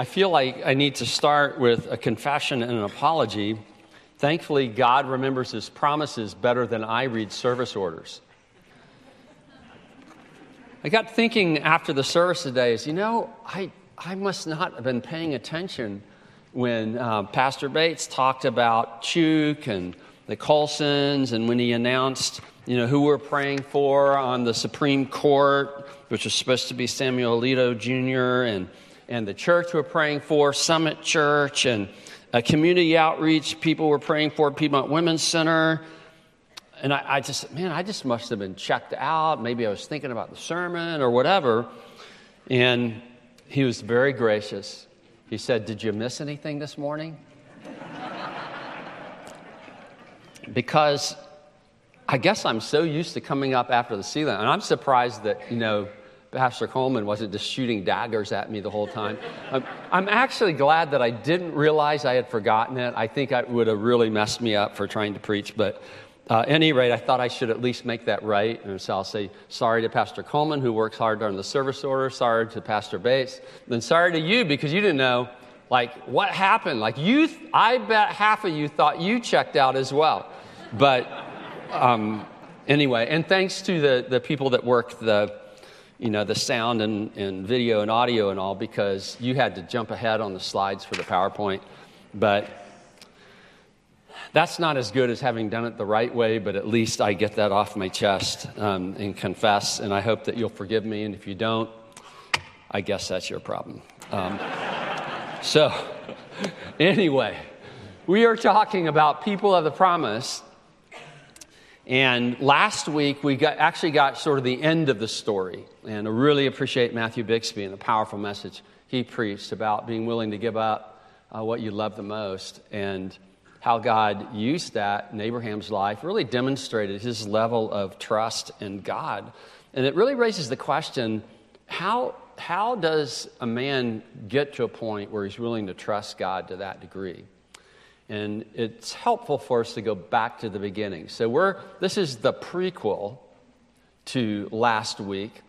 I feel like I need to start with a confession and an apology. Thankfully, God remembers his promises better than I read service orders. I got thinking after the service today, is you know, I, I must not have been paying attention when uh, Pastor Bates talked about Chuk and the Colsons and when he announced, you know, who we're praying for on the Supreme Court, which was supposed to be Samuel Alito Jr. and and the church we're praying for, Summit Church, and a community outreach people were praying for, Piedmont Women's Center. And I, I, just, man, I just must have been checked out. Maybe I was thinking about the sermon or whatever. And he was very gracious. He said, Did you miss anything this morning? because I guess I'm so used to coming up after the ceiling. And I'm surprised that, you know, Pastor Coleman wasn't just shooting daggers at me the whole time. I'm, I'm, actually glad that I didn't realize I had forgotten it. I think it would have really messed me up for trying to preach. But uh, at any rate, I thought I should at least make that right. And so I'll say sorry to Pastor Coleman, who works hard during the service order. Sorry to Pastor Bates. Then sorry to you because you didn't know, like, what happened. Like, you, th- I bet half of you thought you checked out as well. But um, anyway, and thanks to the, the people that work the you know, the sound and, and video and audio and all because you had to jump ahead on the slides for the PowerPoint. But that's not as good as having done it the right way, but at least I get that off my chest um, and confess. And I hope that you'll forgive me. And if you don't, I guess that's your problem. Um, so, anyway, we are talking about people of the promise and last week, we got, actually got sort of the end of the story. And I really appreciate Matthew Bixby and the powerful message he preached about being willing to give up uh, what you love the most and how God used that in Abraham's life, really demonstrated his level of trust in God. And it really raises the question how, how does a man get to a point where he's willing to trust God to that degree? And it's helpful for us to go back to the beginning. So we're this is the prequel to last week.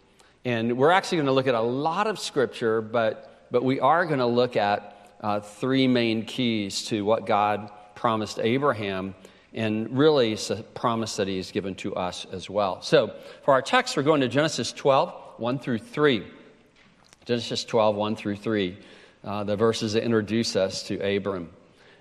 And we're actually going to look at a lot of scripture, but, but we are going to look at uh, three main keys to what God promised Abraham, and really it's a promise that he has given to us as well. So for our text, we're going to Genesis 12, 1 through 3. Genesis 12, 1 through 3, uh, the verses that introduce us to Abram.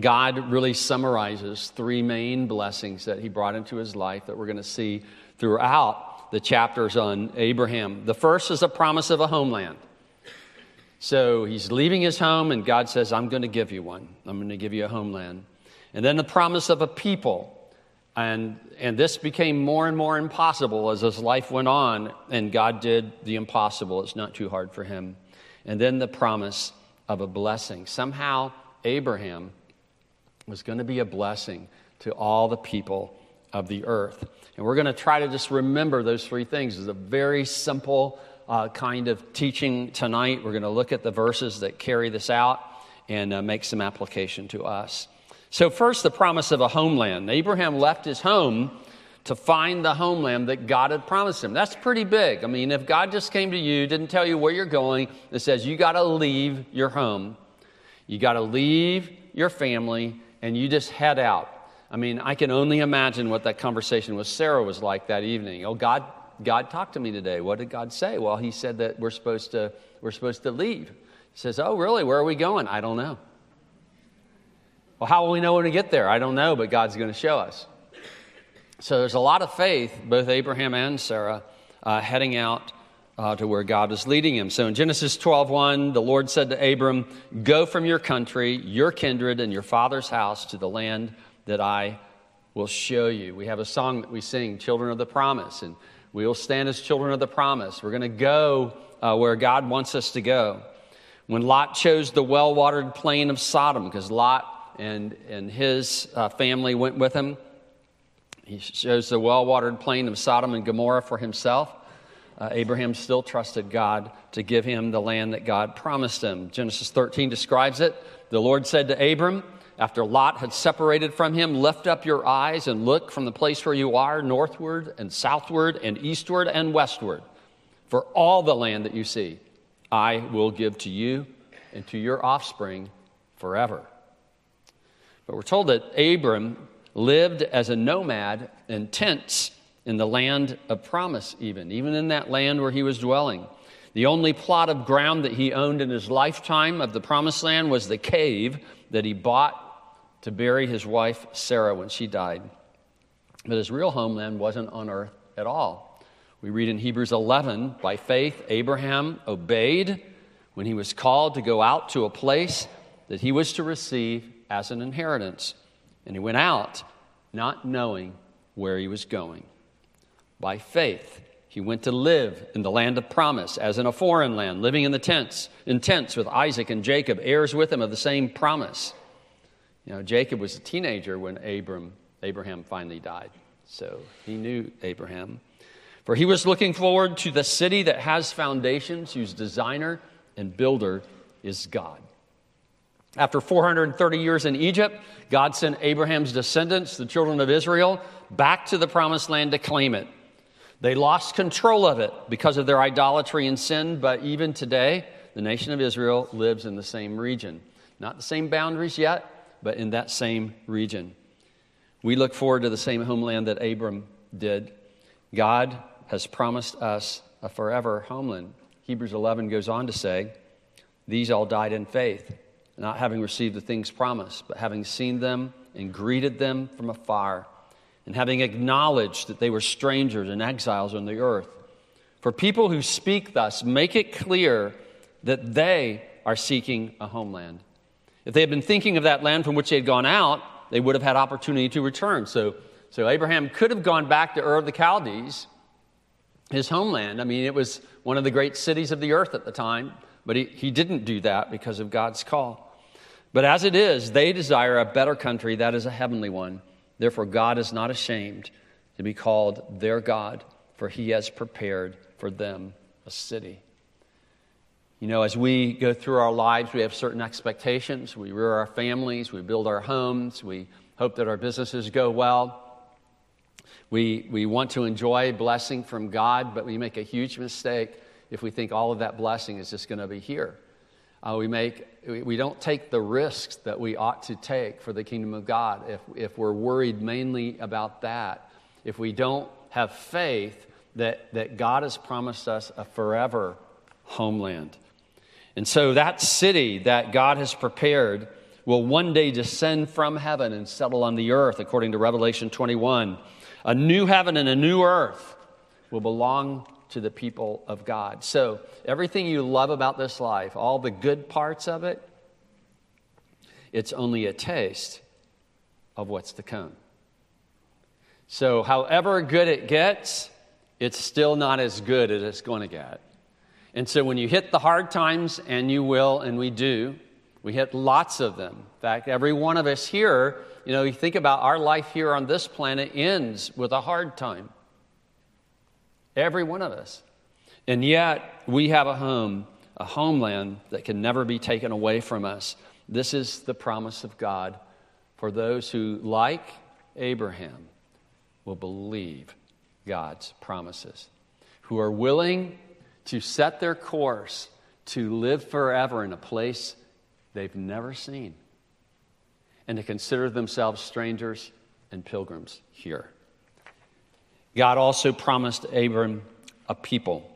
God really summarizes three main blessings that he brought into his life that we're going to see throughout the chapters on Abraham. The first is a promise of a homeland. So he's leaving his home, and God says, I'm going to give you one. I'm going to give you a homeland. And then the promise of a people. And, and this became more and more impossible as his life went on, and God did the impossible. It's not too hard for him. And then the promise of a blessing. Somehow, Abraham was going to be a blessing to all the people of the earth. And we're going to try to just remember those three things. It's a very simple uh, kind of teaching tonight. We're going to look at the verses that carry this out and uh, make some application to us. So, first, the promise of a homeland. Abraham left his home to find the homeland that God had promised him. That's pretty big. I mean, if God just came to you, didn't tell you where you're going, it says you got to leave your home, you got to leave your family, and you just head out. I mean, I can only imagine what that conversation with Sarah was like that evening. Oh, God, God talked to me today. What did God say? Well, He said that we're supposed to, we're supposed to leave. He says, Oh, really? Where are we going? I don't know. Well, how will we know when we get there? I don't know, but God's going to show us. So there's a lot of faith, both Abraham and Sarah, uh, heading out uh, to where God is leading him. So in Genesis 12:1, the Lord said to Abram, "Go from your country, your kindred, and your father's house to the land that I will show you." We have a song that we sing, "Children of the Promise," and we will stand as children of the promise. We're going to go uh, where God wants us to go. When Lot chose the well watered plain of Sodom, because Lot and, and his uh, family went with him, he chose the well watered plain of Sodom and Gomorrah for himself. Uh, Abraham still trusted God to give him the land that God promised him. Genesis 13 describes it. The Lord said to Abram, after Lot had separated from him, Lift up your eyes and look from the place where you are, northward and southward and eastward and westward. For all the land that you see, I will give to you and to your offspring forever. But we're told that Abram lived as a nomad in tents in the land of promise, even, even in that land where he was dwelling. The only plot of ground that he owned in his lifetime of the promised land was the cave that he bought to bury his wife Sarah when she died. But his real homeland wasn't on earth at all. We read in Hebrews 11 by faith, Abraham obeyed when he was called to go out to a place that he was to receive as an inheritance. And he went out not knowing where he was going. By faith, he went to live in the land of promise, as in a foreign land, living in the tents, in tents with Isaac and Jacob, heirs with him of the same promise. You know, Jacob was a teenager when Abram, Abraham finally died. So he knew Abraham. For he was looking forward to the city that has foundations, whose designer and builder is God. After 430 years in Egypt, God sent Abraham's descendants, the children of Israel, back to the promised land to claim it. They lost control of it because of their idolatry and sin, but even today, the nation of Israel lives in the same region. Not the same boundaries yet, but in that same region. We look forward to the same homeland that Abram did. God has promised us a forever homeland. Hebrews 11 goes on to say, These all died in faith, not having received the things promised, but having seen them and greeted them from afar, and having acknowledged that they were strangers and exiles on the earth. For people who speak thus make it clear that they are seeking a homeland. If they had been thinking of that land from which they had gone out, they would have had opportunity to return. So, so Abraham could have gone back to Ur of the Chaldees, his homeland. I mean, it was one of the great cities of the earth at the time, but he, he didn't do that because of God's call. But as it is, they desire a better country, that is a heavenly one. Therefore, God is not ashamed to be called their God, for he has prepared for them a city. You know, as we go through our lives, we have certain expectations. We rear our families, we build our homes, we hope that our businesses go well. We, we want to enjoy blessing from God, but we make a huge mistake if we think all of that blessing is just going to be here. Uh, we, make, we, don't take the risks that we ought to take for the kingdom of God if, if we're worried mainly about that. If we don't have faith that, that God has promised us a forever homeland. And so that city that God has prepared will one day descend from heaven and settle on the earth, according to Revelation 21. A new heaven and a new earth will belong to the people of God. So, everything you love about this life, all the good parts of it, it's only a taste of what's to come. So, however good it gets, it's still not as good as it's going to get. And so when you hit the hard times, and you will, and we do, we hit lots of them. In fact, every one of us here, you know, you think about our life here on this planet ends with a hard time. Every one of us. And yet, we have a home, a homeland that can never be taken away from us. This is the promise of God for those who, like Abraham, will believe God's promises, who are willing to set their course to live forever in a place they've never seen and to consider themselves strangers and pilgrims here. God also promised Abram a people.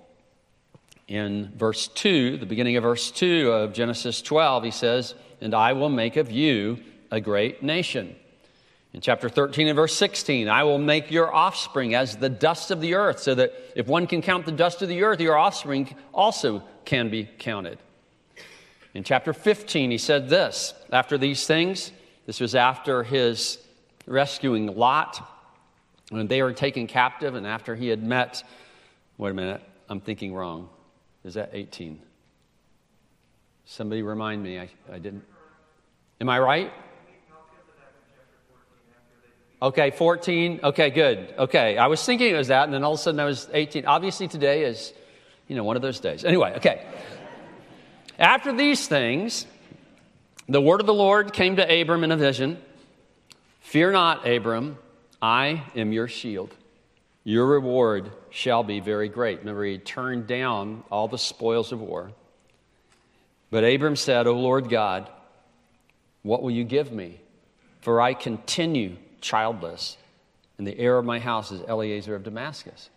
In verse 2, the beginning of verse 2 of Genesis 12, he says, And I will make of you a great nation. In chapter 13 and verse 16, I will make your offspring as the dust of the earth, so that if one can count the dust of the earth, your offspring also can be counted. In chapter 15, he said this after these things, this was after his rescuing Lot, when they were taken captive, and after he had met, wait a minute, I'm thinking wrong. Is that 18? Somebody remind me. I, I didn't. Am I right? Okay, 14. Okay, good. Okay, I was thinking it was that, and then all of a sudden I was 18. Obviously, today is, you know, one of those days. Anyway, okay. After these things, the word of the Lord came to Abram in a vision Fear not, Abram, I am your shield. Your reward shall be very great. Remember, he turned down all the spoils of war. But Abram said, O Lord God, what will you give me? For I continue childless, and the heir of my house is Eliezer of Damascus.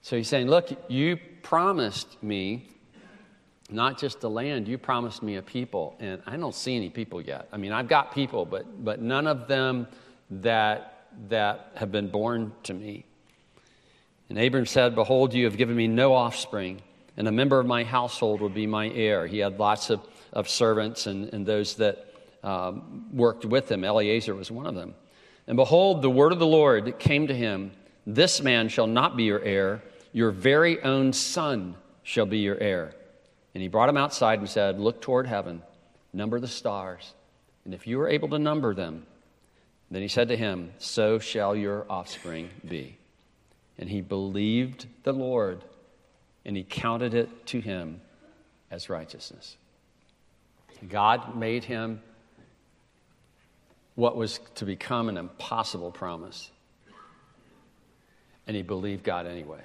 So he's saying, Look, you promised me not just the land, you promised me a people, and I don't see any people yet. I mean, I've got people, but, but none of them that, that have been born to me. And Abram said, Behold, you have given me no offspring, and a member of my household will be my heir. He had lots of, of servants and, and those that um, worked with him. Eliezer was one of them. And behold, the word of the Lord came to him This man shall not be your heir, your very own son shall be your heir. And he brought him outside and said, Look toward heaven, number the stars, and if you are able to number them, then he said to him, So shall your offspring be. And he believed the Lord, and he counted it to him as righteousness. God made him what was to become an impossible promise. And he believed God anyway.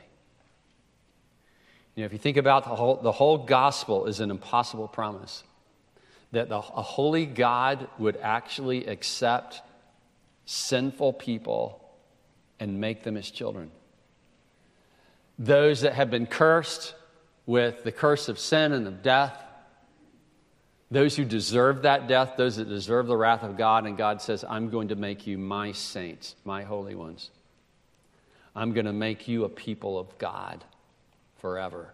You know, if you think about the whole, the whole gospel is an impossible promise that the, a holy God would actually accept sinful people and make them his children. Those that have been cursed with the curse of sin and of death, those who deserve that death, those that deserve the wrath of God, and God says, I'm going to make you my saints, my holy ones. I'm going to make you a people of God forever.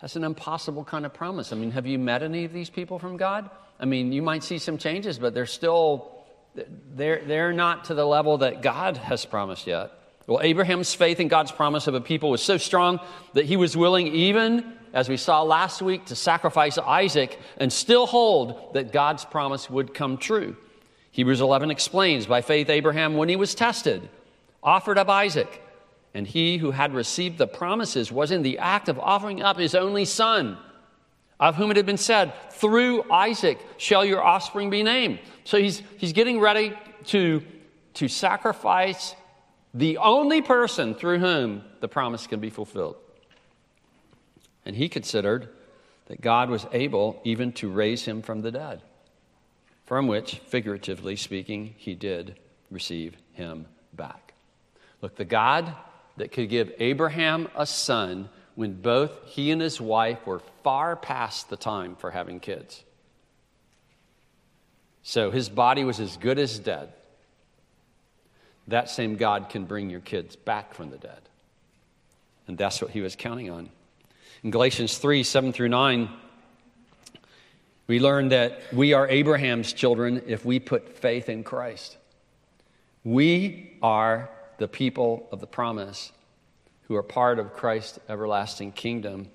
That's an impossible kind of promise. I mean, have you met any of these people from God? I mean, you might see some changes, but they're still they're, they're not to the level that God has promised yet. Well, Abraham's faith in God's promise of a people was so strong that he was willing, even as we saw last week, to sacrifice Isaac and still hold that God's promise would come true. Hebrews 11 explains by faith, Abraham, when he was tested, offered up Isaac. And he who had received the promises was in the act of offering up his only son, of whom it had been said, Through Isaac shall your offspring be named. So he's, he's getting ready to, to sacrifice the only person through whom the promise can be fulfilled. And he considered that God was able even to raise him from the dead, from which, figuratively speaking, he did receive him back. Look, the God that could give Abraham a son when both he and his wife were far past the time for having kids. So his body was as good as dead. That same God can bring your kids back from the dead. And that's what he was counting on. In Galatians 3 7 through 9, we learn that we are Abraham's children if we put faith in Christ. We are the people of the promise who are part of Christ's everlasting kingdom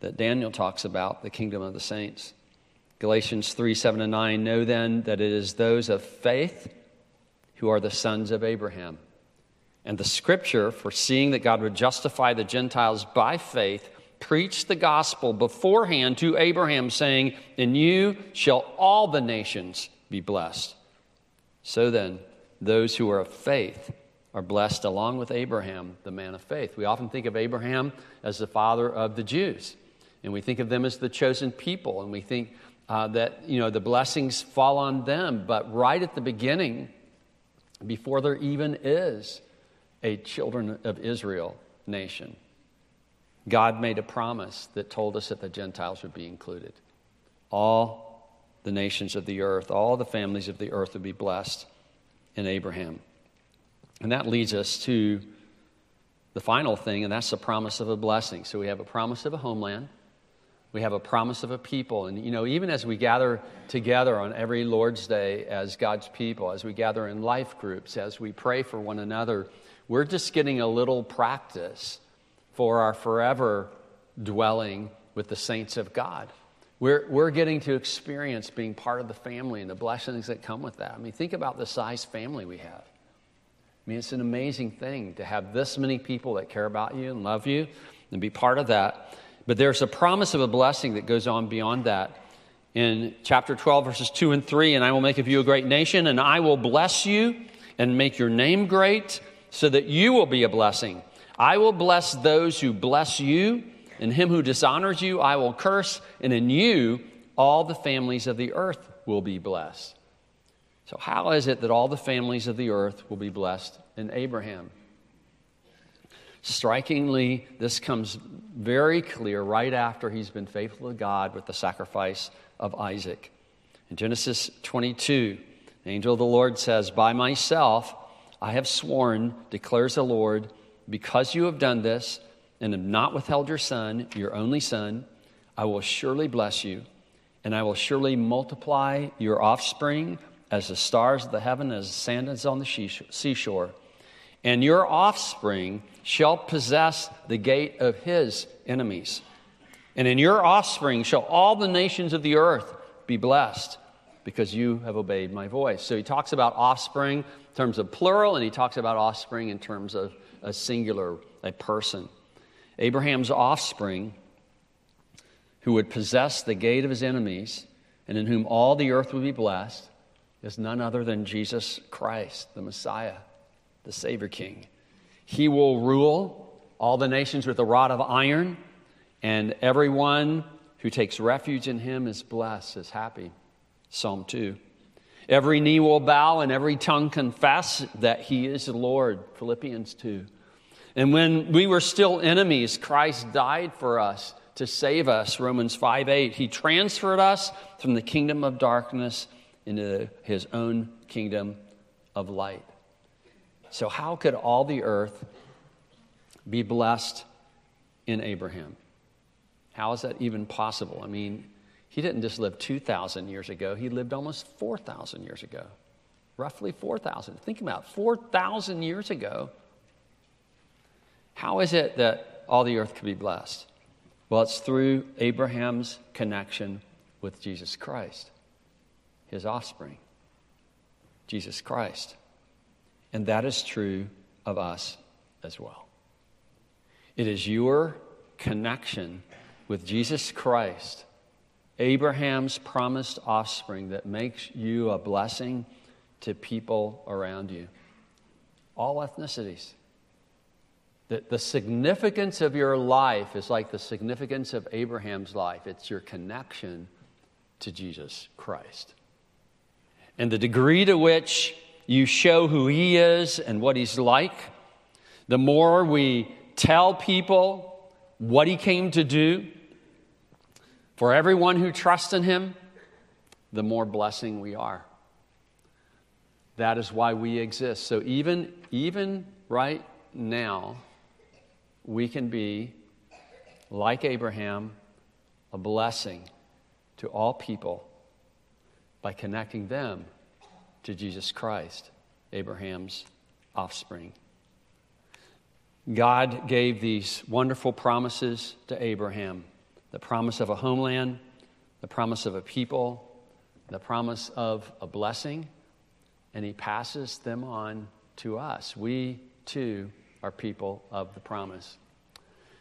that Daniel talks about, the kingdom of the saints. Galatians 3 7 and 9. Know then that it is those of faith who are the sons of Abraham. And the scripture, foreseeing that God would justify the Gentiles by faith, preached the gospel beforehand to Abraham, saying, In you shall all the nations be blessed. So then, those who are of faith are blessed along with Abraham, the man of faith. We often think of Abraham as the father of the Jews, and we think of them as the chosen people, and we think uh, that you know the blessings fall on them. But right at the beginning, before there even is a children of Israel nation, God made a promise that told us that the Gentiles would be included. All the nations of the earth, all the families of the earth would be blessed in Abraham. And that leads us to the final thing, and that's the promise of a blessing. So we have a promise of a homeland, we have a promise of a people. And, you know, even as we gather together on every Lord's Day as God's people, as we gather in life groups, as we pray for one another, we're just getting a little practice for our forever dwelling with the saints of God We're, we're getting to experience being part of the family and the blessings that come with that. I mean, think about the size family we have. I mean, it's an amazing thing to have this many people that care about you and love you and be part of that. But there's a promise of a blessing that goes on beyond that. In chapter 12, verses 2 and 3, and I will make of you a great nation, and I will bless you and make your name great, so that you will be a blessing. I will bless those who bless you, and him who dishonors you I will curse, and in you all the families of the earth will be blessed. So, how is it that all the families of the earth will be blessed in Abraham? Strikingly, this comes very clear right after he's been faithful to God with the sacrifice of Isaac. In Genesis 22, the angel of the Lord says, By myself I have sworn, declares the Lord, because you have done this and have not withheld your son, your only son, I will surely bless you, and I will surely multiply your offspring as the stars of the heaven, as the sand is on the seashore. And your offspring shall possess the gate of his enemies. And in your offspring shall all the nations of the earth be blessed because you have obeyed my voice. So he talks about offspring in terms of plural, and he talks about offspring in terms of a singular, a person. Abraham's offspring, who would possess the gate of his enemies, and in whom all the earth would be blessed, is none other than Jesus Christ, the Messiah, the Savior King. He will rule all the nations with a rod of iron, and everyone who takes refuge in him is blessed, is happy. Psalm 2. Every knee will bow and every tongue confess that he is the Lord. Philippians 2. And when we were still enemies, Christ died for us to save us. Romans 5 8. He transferred us from the kingdom of darkness into his own kingdom of light. So, how could all the earth be blessed in Abraham? How is that even possible? I mean, he didn't just live 2,000 years ago, he lived almost 4,000 years ago. Roughly 4,000. Think about it, 4,000 years ago. How is it that all the earth could be blessed? Well, it's through Abraham's connection with Jesus Christ, his offspring, Jesus Christ. And that is true of us as well. It is your connection with Jesus Christ, Abraham's promised offspring, that makes you a blessing to people around you. All ethnicities. The, significance of your life is like the significance of Abraham's life it's your connection to Jesus Christ. And the degree to which you show who He is and what He's like, the more we tell people what He came to do, for everyone who trusts in Him, the more blessing we are. That is why we exist. So even, even right now, we can be, like Abraham, a blessing to all people by connecting them to Jesus Christ, Abraham's offspring. God gave these wonderful promises to Abraham the promise of a homeland, the promise of a people, the promise of a blessing, and he passes them on to us. We too are people of the promise.